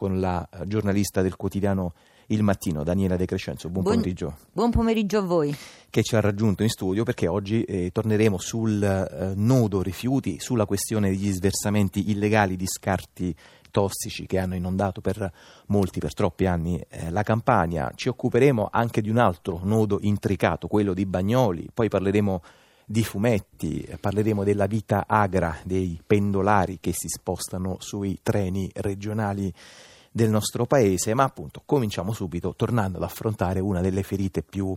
con la giornalista del quotidiano Il Mattino, Daniela De Crescenzo. Buon, buon pomeriggio. Buon pomeriggio a voi. Che ci ha raggiunto in studio perché oggi eh, torneremo sul eh, nodo rifiuti, sulla questione degli sversamenti illegali di scarti tossici che hanno inondato per molti, per troppi anni eh, la Campania. Ci occuperemo anche di un altro nodo intricato, quello di Bagnoli, poi parleremo di fumetti, parleremo della vita agra dei pendolari che si spostano sui treni regionali del nostro paese, ma appunto cominciamo subito tornando ad affrontare una delle ferite più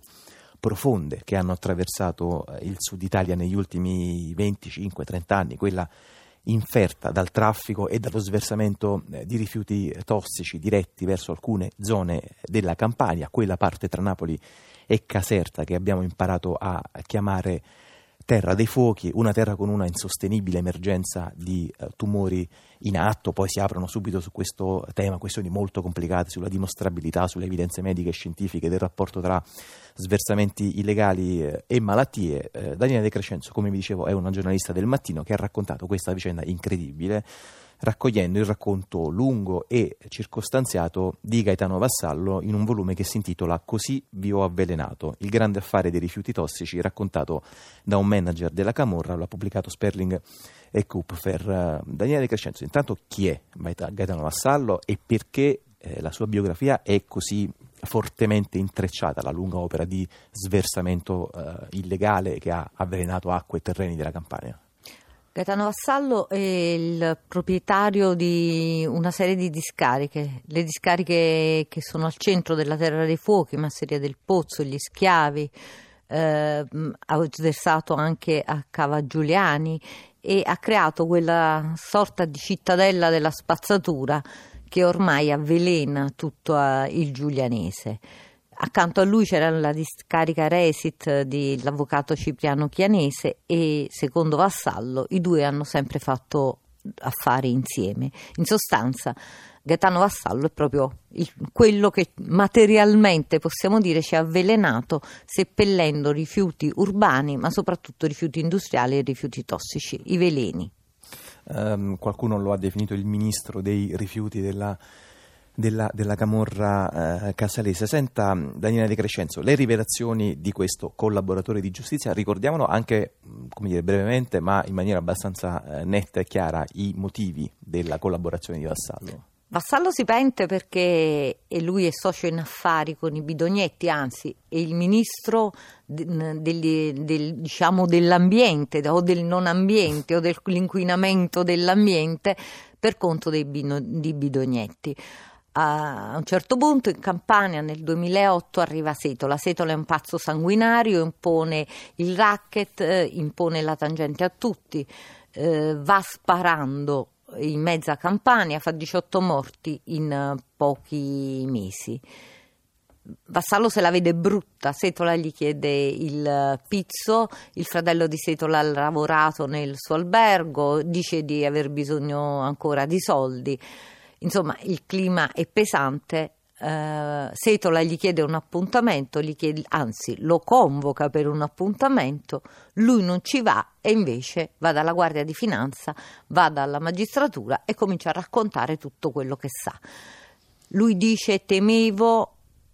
profonde che hanno attraversato eh, il sud Italia negli ultimi 25-30 anni, quella inferta dal traffico e dallo sversamento eh, di rifiuti tossici diretti verso alcune zone della Campania, quella parte tra Napoli e Caserta che abbiamo imparato a chiamare terra dei fuochi, una terra con una insostenibile emergenza di uh, tumori in atto, poi si aprono subito su questo tema questioni molto complicate sulla dimostrabilità, sulle evidenze mediche e scientifiche del rapporto tra sversamenti illegali uh, e malattie. Uh, Daniele De Crescenzo, come vi dicevo, è una giornalista del mattino che ha raccontato questa vicenda incredibile raccogliendo il racconto lungo e circostanziato di Gaetano Vassallo in un volume che si intitola Così vi ho avvelenato, il grande affare dei rifiuti tossici raccontato da un manager della Camorra, l'ha pubblicato Sperling e Kupfer. Daniele Crescenzo, intanto chi è Gaetano Vassallo e perché eh, la sua biografia è così fortemente intrecciata alla lunga opera di sversamento eh, illegale che ha avvelenato acque e terreni della Campania? Gaetano Vassallo è il proprietario di una serie di discariche, le discariche che sono al centro della Terra dei Fuochi, Masseria del Pozzo, gli Schiavi, eh, ha versato anche a Cava Giuliani e ha creato quella sorta di cittadella della spazzatura che ormai avvelena tutto eh, il giulianese. Accanto a lui c'era la discarica Resit dell'avvocato Cipriano Chianese e secondo Vassallo i due hanno sempre fatto affari insieme. In sostanza Gaetano Vassallo è proprio il, quello che materialmente possiamo dire ci ha avvelenato seppellendo rifiuti urbani ma soprattutto rifiuti industriali e rifiuti tossici, i veleni. Um, qualcuno lo ha definito il ministro dei rifiuti della della, della camorra eh, casalese. Senta, Daniela De Crescenzo, le rivelazioni di questo collaboratore di giustizia, ricordiamolo anche come dire, brevemente, ma in maniera abbastanza eh, netta e chiara, i motivi della collaborazione di Vassallo. Vassallo si pente perché lui è socio in affari con i bidognetti, anzi è il ministro del, del, diciamo, dell'ambiente o del non ambiente o dell'inquinamento dell'ambiente per conto dei bidognetti a un certo punto in Campania nel 2008 arriva Setola. Setola è un pazzo sanguinario, impone il racket, eh, impone la tangente a tutti, eh, va sparando in mezza Campania, fa 18 morti in uh, pochi mesi. Vassallo se la vede brutta, Setola gli chiede il pizzo, il fratello di Setola ha lavorato nel suo albergo, dice di aver bisogno ancora di soldi insomma il clima è pesante. Uh, Setola gli chiede un appuntamento, chiede, anzi lo convoca per un appuntamento, lui non ci va e invece va dalla Guardia di Finanza, va dalla magistratura e comincia a raccontare tutto quello che sa. Lui dice temevo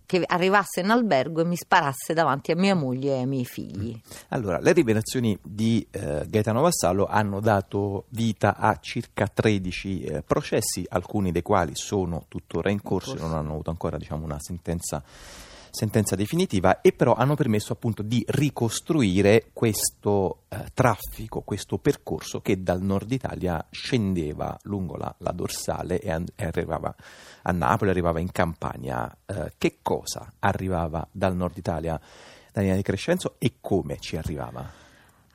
che arrivasse in albergo e mi sparasse davanti a mia moglie e ai miei figli. Allora, le rivelazioni di eh, Gaetano Vassallo hanno dato vita a circa 13 eh, processi, alcuni dei quali sono tuttora in corso e non hanno avuto ancora diciamo, una sentenza sentenza definitiva e però hanno permesso appunto di ricostruire questo eh, traffico, questo percorso che dal nord Italia scendeva lungo la, la dorsale e, an- e, arrivava a Napoli, arrivava in Campania. Eh, che cosa arrivava dal nord Italia, Daniela Di Crescenzo, e come ci arrivava?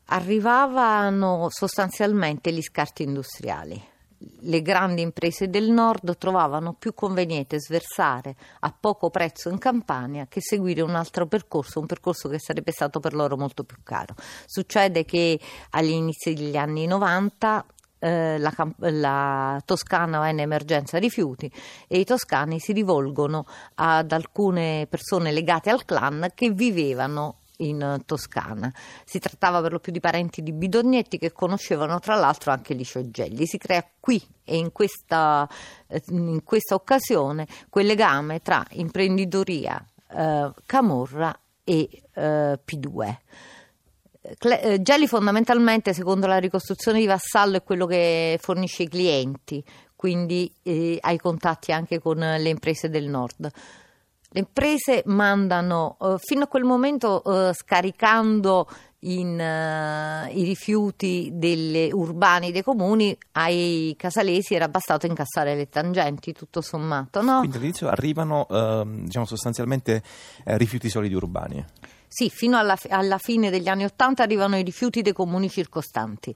Arrivavano sostanzialmente gli scarti industriali le grandi imprese del nord trovavano più conveniente sversare a poco prezzo in Campania che seguire un altro percorso, un percorso che sarebbe stato per loro molto più caro. Succede che agli inizi degli anni 90 eh, la, la, Toscana va in emergenza rifiuti e i toscani si rivolgono ad alcune persone legate al clan che vivevano in Toscana. Si trattava per lo più di parenti di Bidognetti che conoscevano tra l'altro anche Licio Gelli. Si crea qui e in questa, eh, in questa occasione quel legame tra imprenditoria, eh, camorra e eh, P2. Eh, Gelli fondamentalmente, secondo la ricostruzione di Vassallo, è quello che fornisce i clienti, quindi eh, ha i contatti anche con le imprese del nord. Le imprese mandano eh, fino a quel momento eh, scaricando in, uh, i rifiuti delle, urbani dei comuni ai casalesi era bastato incassare le tangenti tutto sommato no? quindi all'inizio arrivano uh, diciamo sostanzialmente uh, rifiuti solidi urbani sì, fino alla, alla, fine degli anni Ottanta arrivano i rifiuti dei comuni circostanti.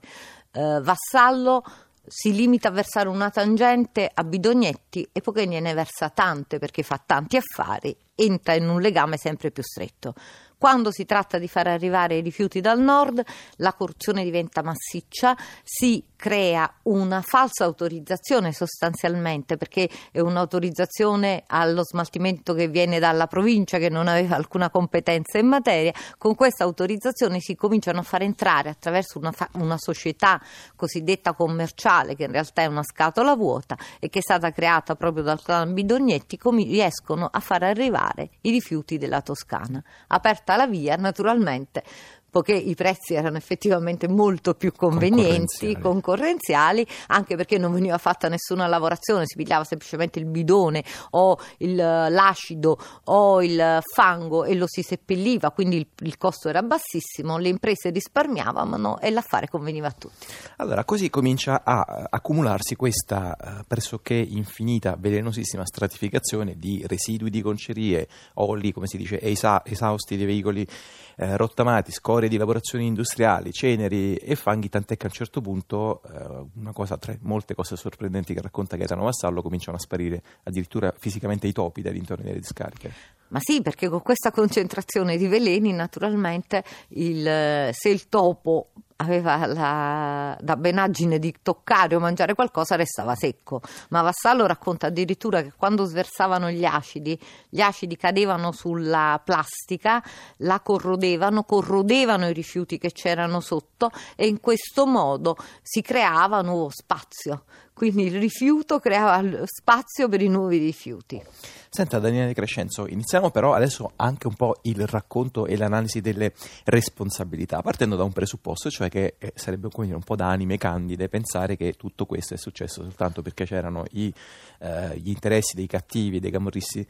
Eh, Vassallo si limita a versare una tangente a bidognetti e poi ne versa tante perché fa tanti affari, entra in un legame sempre più stretto. Quando si tratta di far arrivare i rifiuti dal nord, la corruzione diventa massiccia, si crea una falsa autorizzazione sostanzialmente, perché è un'autorizzazione allo smaltimento che viene dalla provincia che non aveva alcuna competenza in materia. Con questa autorizzazione si cominciano a far entrare attraverso una, fa- una società cosiddetta commerciale, che in realtà è una scatola vuota e che è stata creata proprio dal clan Bidognetti, com- riescono a far arrivare i rifiuti della Toscana. Aperta la via, naturalmente poiché i prezzi erano effettivamente molto più convenienti, concorrenziali. concorrenziali. anche perché non veniva fatta nessuna lavorazione, si pigliava semplicemente il bidone o il, l'acido o il fango e lo si seppelliva, quindi il, il costo era bassissimo, le imprese risparmiavano e l'affare conveniva a tutti. Allora, così comincia a accumularsi questa uh, pressoché infinita, velenosissima stratificazione di residui di concerie, oli, come si dice, esa- esausti dei veicoli eh, rottamati, scorie di lavorazioni industriali, ceneri e fanghi, tant'è che a un certo punto eh, una cosa tra molte cose sorprendenti che racconta Gaetano Vassallo cominciano a sparire addirittura fisicamente i topi dai dintorni delle discariche. Ma sì, perché con questa concentrazione di veleni, naturalmente, il, se il topo aveva la dabbenaggine di toccare o mangiare qualcosa restava secco, ma Vassallo racconta addirittura che quando sversavano gli acidi, gli acidi cadevano sulla plastica, la corrodevano, corrodevano i rifiuti che c'erano sotto e in questo modo si creava nuovo spazio. Quindi il rifiuto creava spazio per i nuovi rifiuti. Senta Daniele Crescenzo, iniziamo però adesso anche un po' il racconto e l'analisi delle responsabilità, partendo da un presupposto, cioè che eh, sarebbe dire, un po' da anime candide pensare che tutto questo è successo soltanto perché c'erano i, eh, gli interessi dei cattivi, dei camorristi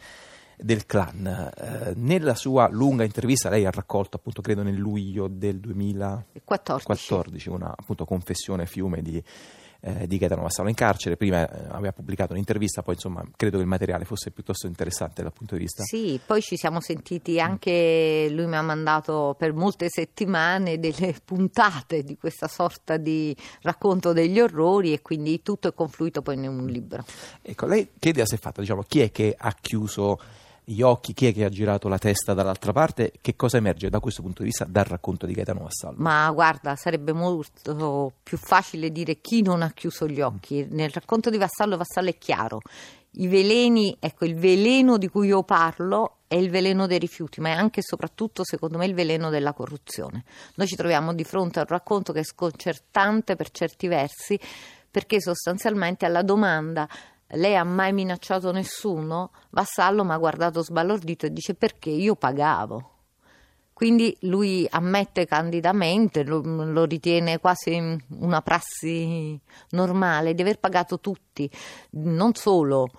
del clan. Eh, nella sua lunga intervista lei ha raccolto, appunto, credo nel luglio del 2014, una appunto, confessione fiume di eh, di Gaetano Vassallo in carcere. Prima eh, aveva pubblicato un'intervista, poi insomma credo che il materiale fosse piuttosto interessante dal punto di vista. Sì, poi ci siamo sentiti anche, lui mi ha mandato per molte settimane delle puntate di questa sorta di racconto degli orrori e quindi tutto è confluito poi in un libro. Ecco, lei che idea si è fatta? Diciamo, chi è che ha chiuso gli occhi, chi è che ha girato la testa dall'altra parte, che cosa emerge da questo punto di vista dal racconto di Gaetano Vassallo? Ma guarda, sarebbe molto più facile dire chi non ha chiuso gli occhi. Nel racconto di Vassallo, Vassallo è chiaro. I veleni, ecco, il veleno di cui io parlo è il veleno dei rifiuti, ma è anche e soprattutto, secondo me, il veleno della corruzione. Noi ci troviamo di fronte a un racconto che è sconcertante per certi versi, perché sostanzialmente alla domanda lei ha mai minacciato nessuno? Vassallo mi ha guardato sbalordito e dice perché io pagavo. Quindi lui ammette candidamente, lo, lo, ritiene quasi una prassi normale, di aver pagato tutti, non solo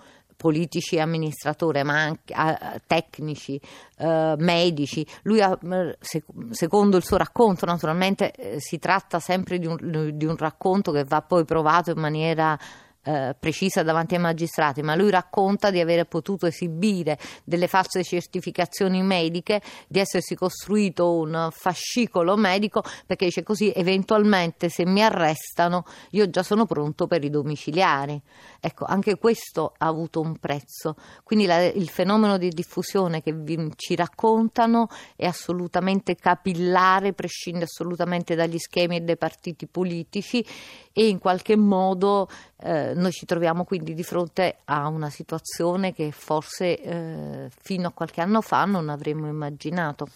politici e amministratori, ma anche uh, tecnici, uh, medici. Lui, ha, se, secondo il suo racconto, naturalmente eh, si tratta sempre di un, di un racconto che va poi provato in maniera eh, precisa davanti ai magistrati, ma lui racconta di aver potuto esibire delle false certificazioni mediche, di essersi costruito un fascicolo medico, perché dice così eventualmente se mi arrestano io già sono pronto per i domiciliari. Ecco, anche questo ha avuto un prezzo. Quindi la, il fenomeno di diffusione che vi, ci raccontano è assolutamente capillare, prescinde assolutamente dagli schemi e dai partiti politici e in qualche modo eh, noi ci troviamo quindi di fronte a una situazione che forse eh, fino a qualche anno fa non avremmo immaginato.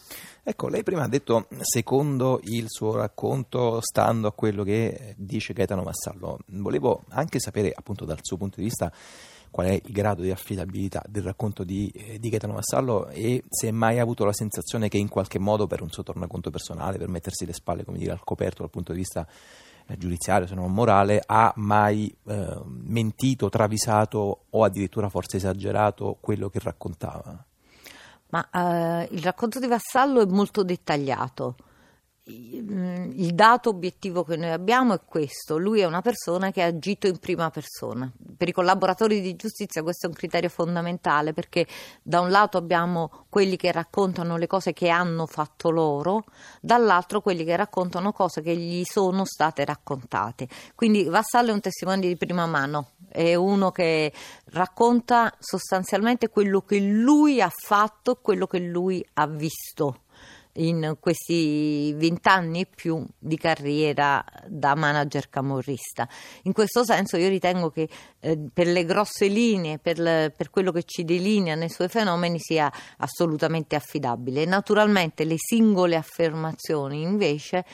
Ecco, lei prima ha detto, secondo il suo racconto, stando a quello che dice Gaetano Massallo, volevo anche sapere appunto dal suo punto di vista qual è il grado di affidabilità del racconto di, eh, di Gaetano Vassallo e se mai ha avuto la sensazione che in qualche modo per un suo tornaconto personale, per mettersi le spalle come dire, al coperto dal punto di vista giudiziario, se non morale, ha mai eh, mentito, travisato o addirittura forse esagerato quello che raccontava? Ma eh, il racconto di Vassallo è molto dettagliato il dato obiettivo che noi abbiamo è questo, lui è una persona che ha agito in prima persona. Per i collaboratori di giustizia questo è un criterio fondamentale perché da un lato abbiamo quelli che raccontano le cose che hanno fatto loro, dall'altro quelli che raccontano cose che gli sono state raccontate. Quindi Vassallo è un testimone di prima mano, è uno che racconta sostanzialmente quello che lui ha fatto quello che lui ha visto in questi vent'anni e più di carriera da manager camorrista. In questo senso io ritengo che eh, per le grosse linee, per, le, per, quello che ci delinea nei suoi fenomeni sia assolutamente affidabile. Naturalmente le singole affermazioni invece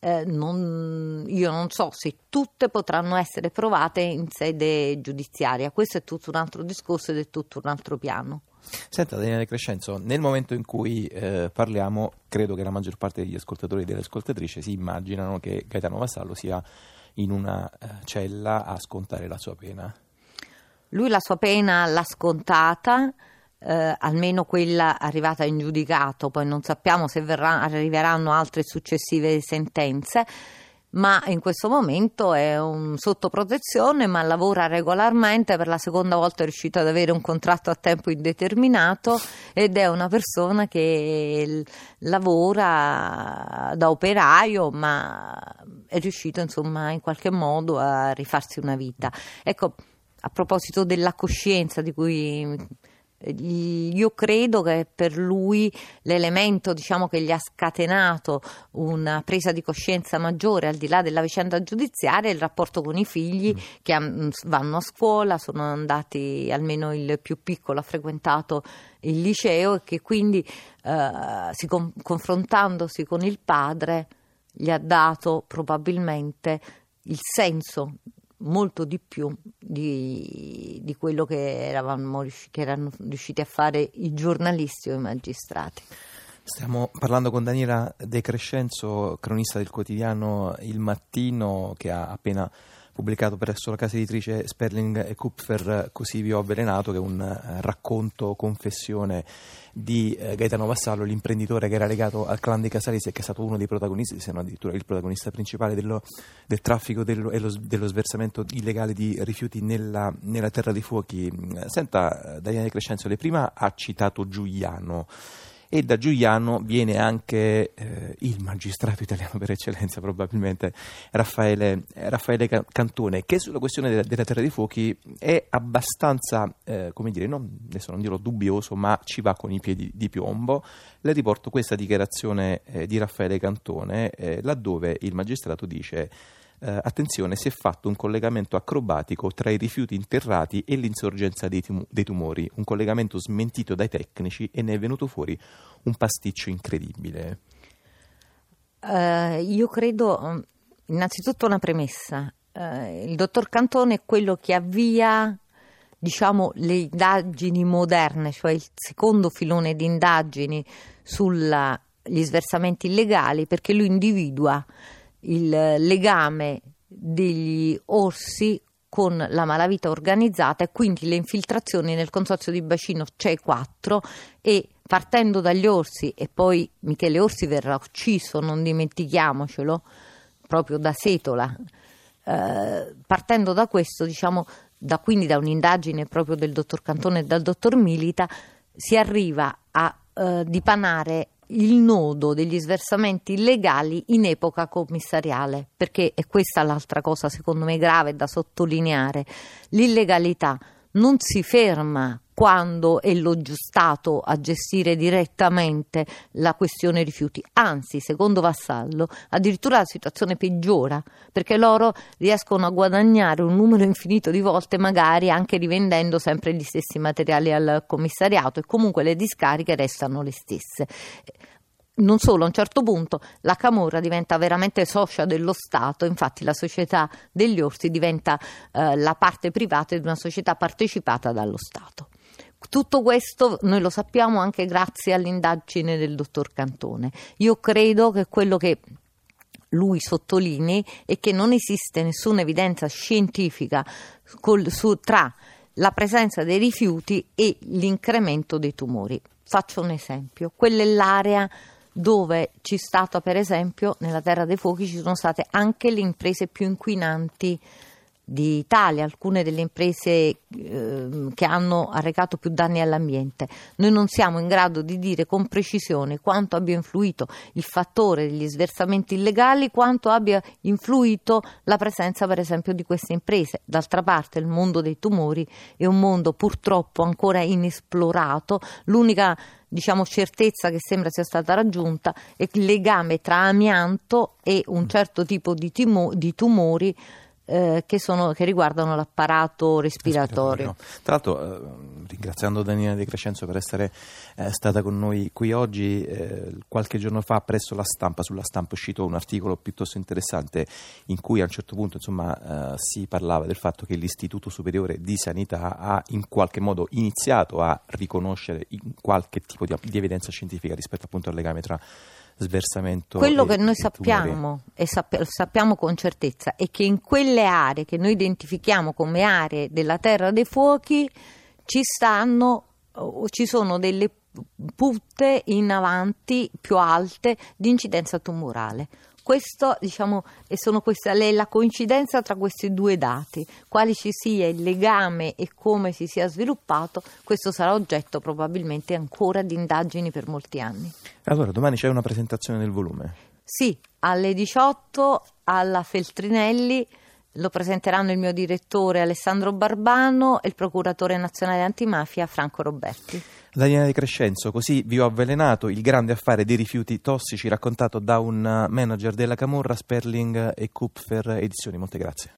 eh, non, io non so se tutte potranno essere provate in sede giudiziaria. Questo è tutto un altro discorso ed è tutto un altro piano. Senta Daniele Crescenzo, nel momento in cui eh, parliamo, credo che la maggior parte degli ascoltatori e delle ascoltatrici si immaginano che Gaetano Vassallo sia in una eh, cella a scontare la sua pena. Lui la sua pena l'ha scontata, eh, almeno quella arrivata in giudicato, poi non sappiamo se verrà, arriveranno altre successive sentenze ma in questo momento è sotto protezione, ma lavora regolarmente, per la seconda volta è riuscito ad avere un contratto a tempo indeterminato ed è una persona che lavora da operaio, ma è riuscito insomma in qualche modo a rifarsi una vita. Ecco, a proposito della coscienza di cui io credo che per lui l'elemento diciamo, che gli ha scatenato una presa di coscienza maggiore al di là della vicenda giudiziaria è il rapporto con i figli mm. che vanno a scuola, sono andati, almeno il più piccolo ha frequentato il liceo e che quindi eh, si, confrontandosi con il padre gli ha dato probabilmente il senso molto di più di, di quello che, eravamo, che erano riusciti a fare i giornalisti o i magistrati. Stiamo parlando con Daniela De Crescenzo, cronista del quotidiano Il Mattino, che ha appena pubblicato presso la casa editrice Sperling e Kupfer Così vi ho avvelenato, che è un eh, racconto, confessione di eh, Gaetano Vassallo, l'imprenditore che era legato al clan dei Casalesi e che è stato uno dei protagonisti, se non addirittura il protagonista principale dello, del traffico e lo, dello sversamento illegale di rifiuti nella, nella terra dei fuochi. Senta, Daniele Crescenzo, lei prima ha citato Giuliano e da Giuliano viene anche eh, il magistrato italiano per eccellenza probabilmente Raffaele, Raffaele Cantone che sulla questione della, della, terra dei fuochi è abbastanza eh, come dire non, adesso non dirò dubbioso ma ci va con i piedi di piombo. Le riporto questa dichiarazione eh, di Raffaele Cantone eh, laddove il magistrato dice eh, attenzione, si è fatto un collegamento acrobatico tra i rifiuti interrati e l'insorgenza dei, tum- dei tumori, un collegamento smentito dai tecnici e ne è venuto fuori un pasticcio incredibile. Uh, io credo, mm, innanzitutto una premessa, uh, il dottor Cantone è quello che avvia diciamo, le indagini moderne, cioè il secondo filone di indagini sugli sversamenti illegali, perché lui individua il legame degli orsi con la malavita organizzata e quindi le infiltrazioni nel consorzio di bacino CEI 4 e partendo dagli orsi e poi Michele Orsi verrà ucciso, non dimentichiamocelo, proprio da Setola. Eh, partendo da questo, diciamo, da, quindi da un'indagine proprio del dottor Cantone e dal dottor Milita, si arriva a eh, dipanare il nodo degli sversamenti illegali in epoca commissariale, perché è questa l'altra cosa secondo me grave da sottolineare. L'illegalità non si ferma quando è lo Stato a gestire direttamente la questione rifiuti. Anzi, secondo Vassallo, addirittura la situazione peggiora perché loro riescono a guadagnare un numero infinito di volte, magari anche rivendendo sempre gli stessi materiali al commissariato e comunque le discariche restano le stesse non solo, a un certo punto la Camorra diventa veramente socia dello Stato, infatti la società degli orsi diventa eh, la parte privata di una società partecipata dallo Stato. Tutto questo noi lo sappiamo anche grazie all'indagine del dottor Cantone. Io credo che quello che lui sottolinei è che non esiste nessuna evidenza scientifica col, su, tra la presenza dei rifiuti e l'incremento dei tumori. Faccio un esempio, quella è l'area dove ci stata, per esempio, nella Terra dei Fuochi ci sono state anche le imprese più inquinanti d'Italia, alcune delle imprese eh, che hanno arrecato più danni all'ambiente. Noi non siamo in grado di dire con precisione quanto abbia influito il fattore degli sversamenti illegali, quanto abbia influito la presenza per esempio di queste imprese. D'altra parte il mondo dei tumori è un mondo purtroppo ancora inesplorato, l'unica diciamo, certezza che sembra sia stata raggiunta è il legame tra amianto e un certo tipo di, timo- di tumori eh, che, sono, che, riguardano l'apparato respiratorio. Tra l'altro, eh, ringraziando Daniela De Crescenzo per essere eh, stata con noi qui oggi, eh, qualche giorno fa presso la stampa, sulla stampa è uscito un articolo piuttosto interessante in cui a un certo punto insomma, eh, si parlava del fatto che l'Istituto Superiore di Sanità ha in qualche modo iniziato a riconoscere qualche tipo di, di evidenza scientifica rispetto appunto al legame tra sversamento. Quello e, che noi sappiamo e sapp- sappiamo con certezza è che in quelle aree che noi identifichiamo come aree della terra dei fuochi ci stanno ci sono delle putte in avanti più alte di incidenza tumorale. Questo, diciamo, sono questa, la coincidenza tra questi due dati, quali ci sia il legame e come si sia sviluppato, questo sarà oggetto probabilmente ancora di indagini per molti anni. Allora, domani c'è una presentazione del volume? Sì, alle 18 alla Feltrinelli lo presenteranno il mio direttore Alessandro Barbano e il procuratore nazionale antimafia Franco Roberti. Daniele Crescenzo, così vi ho avvelenato il grande affare dei rifiuti tossici raccontato da un manager della Camorra, Sperling e Kupfer Edizioni. Molte grazie.